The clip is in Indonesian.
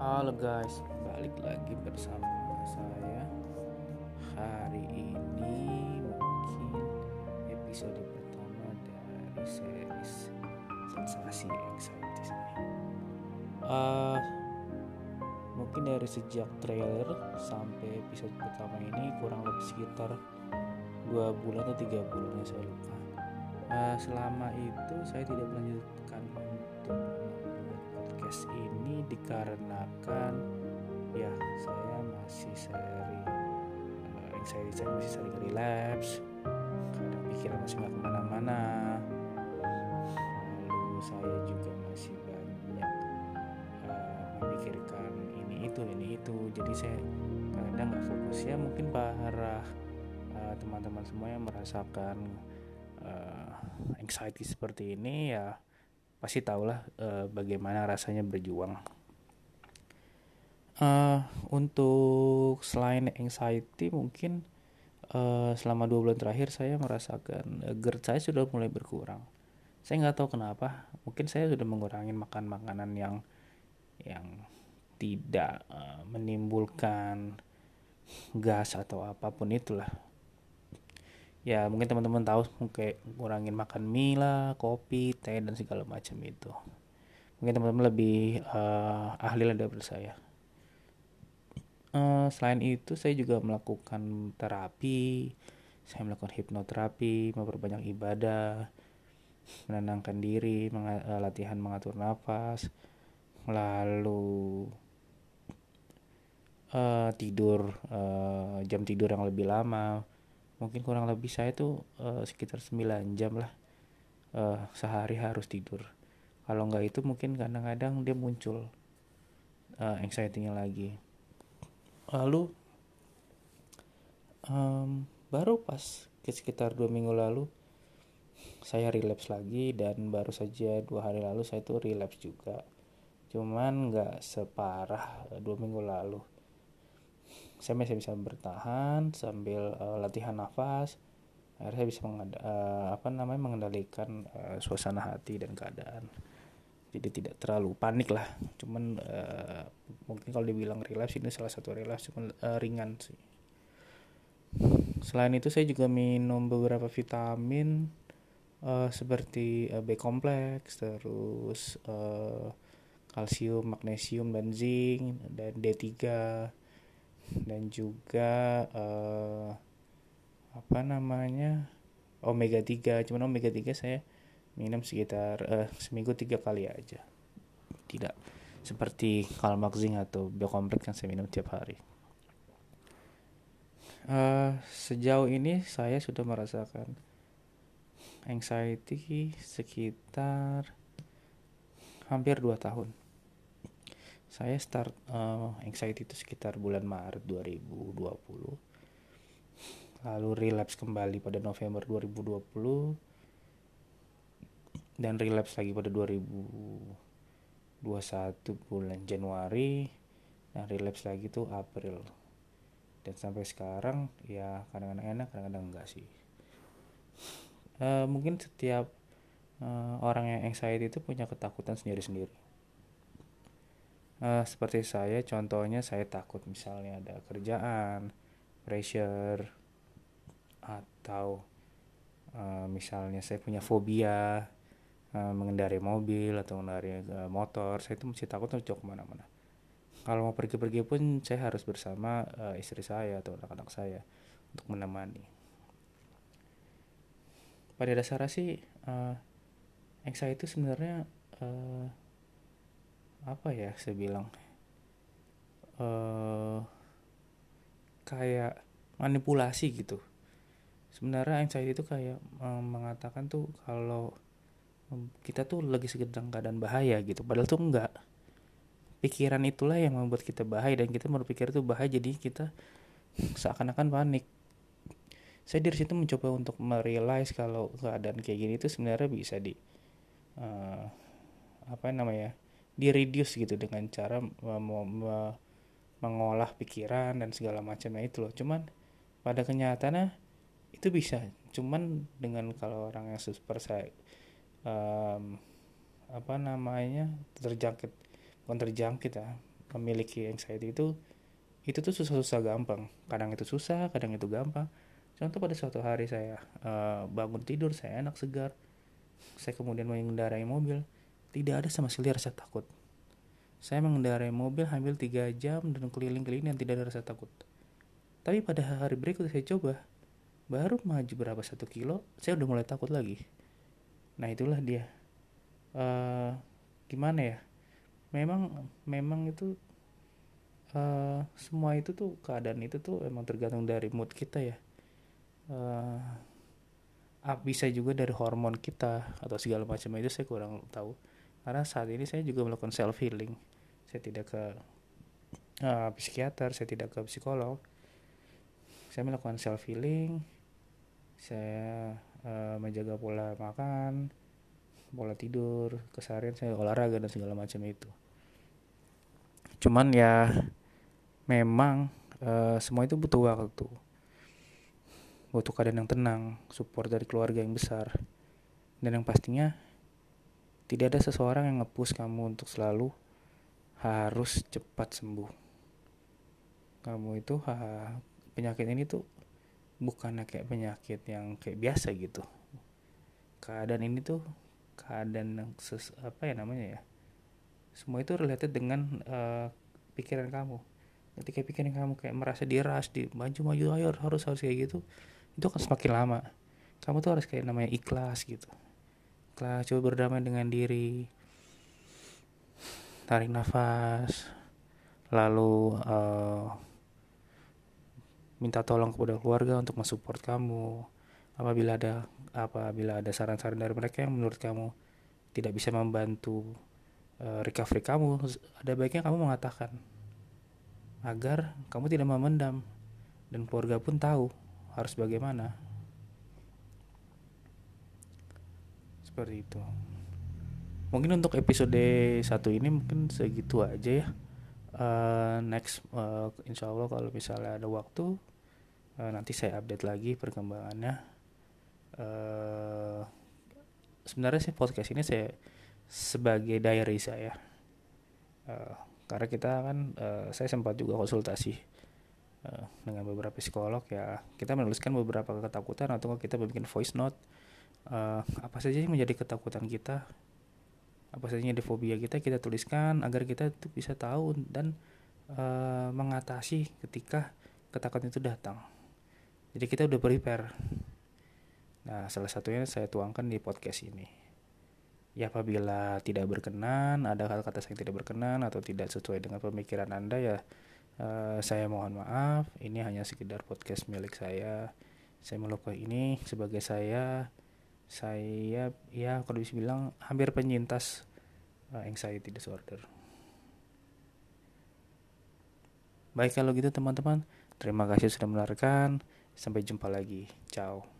Halo guys, balik lagi bersama saya. Hari ini mungkin episode pertama dari series Sensasi ini. Uh, Mungkin dari sejak trailer sampai episode pertama ini kurang lebih sekitar dua bulan atau tiga bulan saya lupa. Uh, Selama itu saya tidak melanjutkan untuk podcast ini dikarenakan ya saya masih sering uh, anxiety saya masih sering relapse. Kadang pikiran masih nggak ke mana-mana. Lalu saya juga masih banyak uh, memikirkan ini itu ini itu. Jadi saya kadang nggak fokus. Ya mungkin para uh, teman-teman semua yang merasakan uh, anxiety seperti ini ya pasti tahulah uh, bagaimana rasanya berjuang. Uh, untuk selain anxiety mungkin uh, selama dua bulan terakhir saya merasakan uh, GERD saya sudah mulai berkurang. Saya nggak tahu kenapa. Mungkin saya sudah mengurangi makan makanan yang yang tidak uh, menimbulkan gas atau apa pun itulah ya mungkin teman-teman tahu kayak kurangin makan mie lah kopi teh dan segala macam itu. Mungkin teman-teman lebih uh, ahli lah daripada saya. Uh, selain itu saya juga melakukan terapi saya melakukan hipnoterapi memperbanyak ibadah menenangkan diri meng uh, latihan mengatur nafas lalu uh, tidur uh, jam tidur yang lebih lama mungkin kurang lebih saya tuh uh, sekitar 9 jam lah uh, sehari harus tidur. Kalau nggak itu mungkin kadang-kadang dia muncul uh, anxiety-nya lagi. Lalu um, baru pas ke sekitar dua minggu lalu saya relapse lagi dan baru saja dua hari lalu saya tuh relapse juga. Cuman nggak separah dua minggu lalu saya masih bisa bertahan sambil uh, latihan nafas. Akhirnya saya bisa uh, apa namanya mengendalikan uh, suasana hati dan keadaan. Jadi tidak terlalu panik lah. Cuman uh, mungkin kalau dibilang relapse ini salah satu relapse cuman uh, ringan sih. Selain itu saya juga minum beberapa vitamin uh, seperti uh, B kompleks terus uh, kalsium magnesium dan zinc dan D3 dan juga uh, apa namanya omega 3 cuman omega 3 saya minum sekitar uh, seminggu tiga kali aja. Tidak seperti kalmaxing atau biokompleks yang saya minum tiap hari. Uh, sejauh ini saya sudah merasakan anxiety sekitar hampir 2 tahun saya start uh, anxiety itu sekitar bulan Maret 2020 lalu relapse kembali pada November 2020 dan relapse lagi pada 2021 bulan Januari. Dan relapse lagi tuh April. Dan sampai sekarang ya kadang-kadang enak kadang-kadang enggak sih. Uh, mungkin setiap uh, orang yang anxiety itu punya ketakutan sendiri-sendiri uh, seperti saya contohnya saya takut misalnya ada kerjaan pressure atau uh, misalnya saya punya fobia uh, mengendarai mobil atau mengendarai uh, motor saya itu mesti takut untuk ke mana-mana. Kalau mau pergi-pergi pun saya harus bersama uh, istri saya atau anak-anak saya untuk menemani. Pada dasarnya sih uh, anxiety itu sebenarnya uh, apa ya saya bilang uh, kayak manipulasi gitu. Sebenarnya anxiety itu kayak um, mengatakan tuh kalau kita tuh lagi sedang keadaan bahaya gitu padahal tuh enggak. Pikiran itulah yang membuat kita bahaya dan kita berpikir itu bahaya jadi kita seakan-akan panik. Saya dari situ mencoba untuk merealize kalau keadaan kayak gini itu sebenarnya bisa di uh, apa namanya di reduce gitu dengan cara mengolah pikiran dan segala macamnya itu loh. Cuman pada kenyataannya itu bisa. Cuman dengan kalau orang yang super saya um, apa namanya terjangkit bukan terjangkit ya memiliki anxiety itu itu tuh susah-susah gampang. Kadang itu susah kadang itu gampang. Contoh pada suatu hari saya uh, bangun tidur saya enak segar. Saya kemudian mengendarai mobil tidak ada sama sekali rasa takut. Saya mengendarai mobil hampir 3 jam dan keliling-keliling dan tidak ada rasa takut. Tapi pada hari berikut saya coba baru maju berapa satu kilo saya udah mulai takut lagi. Nah itulah dia. Uh, gimana ya? Memang memang itu uh, semua itu tuh keadaan itu tuh emang tergantung dari mood kita ya. Uh, bisa juga dari hormon kita atau segala macam itu saya kurang tahu karena saat ini saya juga melakukan self healing saya tidak ke uh, psikiater saya tidak ke psikolog. Saya melakukan self healing saya uh, menjaga pola makan pola tidur keseharian saya olahraga dan segala macam itu. Cuman ya memang uh, semua itu butuh waktu. Butuh keadaan yang tenang support dari keluarga yang besar. Dan yang pastinya tidak ada seseorang yang ngepush kamu untuk selalu harus cepat sembuh. Kamu itu ha, penyakit ini tuh bukannya kayak penyakit yang kayak biasa gitu. Keadaan ini tuh keadaan yang ses, apa ya namanya ya semua itu related dengan uh, pikiran kamu. Ketika pikiran kamu kayak merasa diras di maju maju ayo harus harus kayak gitu itu akan semakin lama. Kamu tuh harus kayak namanya ikhlas gitu ikhlas coba berdamai dengan diri. Tarik nafas. Lalu uh, minta tolong kepada keluarga untuk mensupport kamu. Apabila ada apabila ada saran-saran dari mereka yang menurut kamu tidak bisa membantu uh, recovery kamu ada baiknya kamu mengatakan agar kamu tidak memendam dan keluarga pun tahu harus bagaimana. Seperti itu. Mungkin untuk episode satu ini mungkin segitu aja ya. Uh, next uh, insya Allah kalau misalnya ada waktu uh, nanti saya update lagi perkembangannya. Uh, sebenarnya sih podcast ini saya sebagai diary saya. Uh, karena kita kan uh, saya sempat juga konsultasi dengan beberapa psikolog ya kita menuliskan beberapa ketakutan atau kita membuat voice note uh, apa saja yang menjadi ketakutan kita? Apa saja yang fobia kita kita tuliskan agar kita itu bisa tahu dan uh, mengatasi ketika ketakutan itu datang. Jadi kita udah prepare. Nah salah satunya saya tuangkan di podcast ini. Ya apabila tidak berkenan ada kata-kata yang tidak berkenan atau tidak sesuai dengan pemikiran anda ya Uh, saya mohon maaf, ini hanya sekedar podcast milik saya. Saya melakukan ini sebagai saya, saya ya kalau bisa bilang hampir penyintas uh, anxiety disorder. Baik kalau gitu teman-teman, terima kasih sudah mendengarkan. Sampai jumpa lagi. Ciao.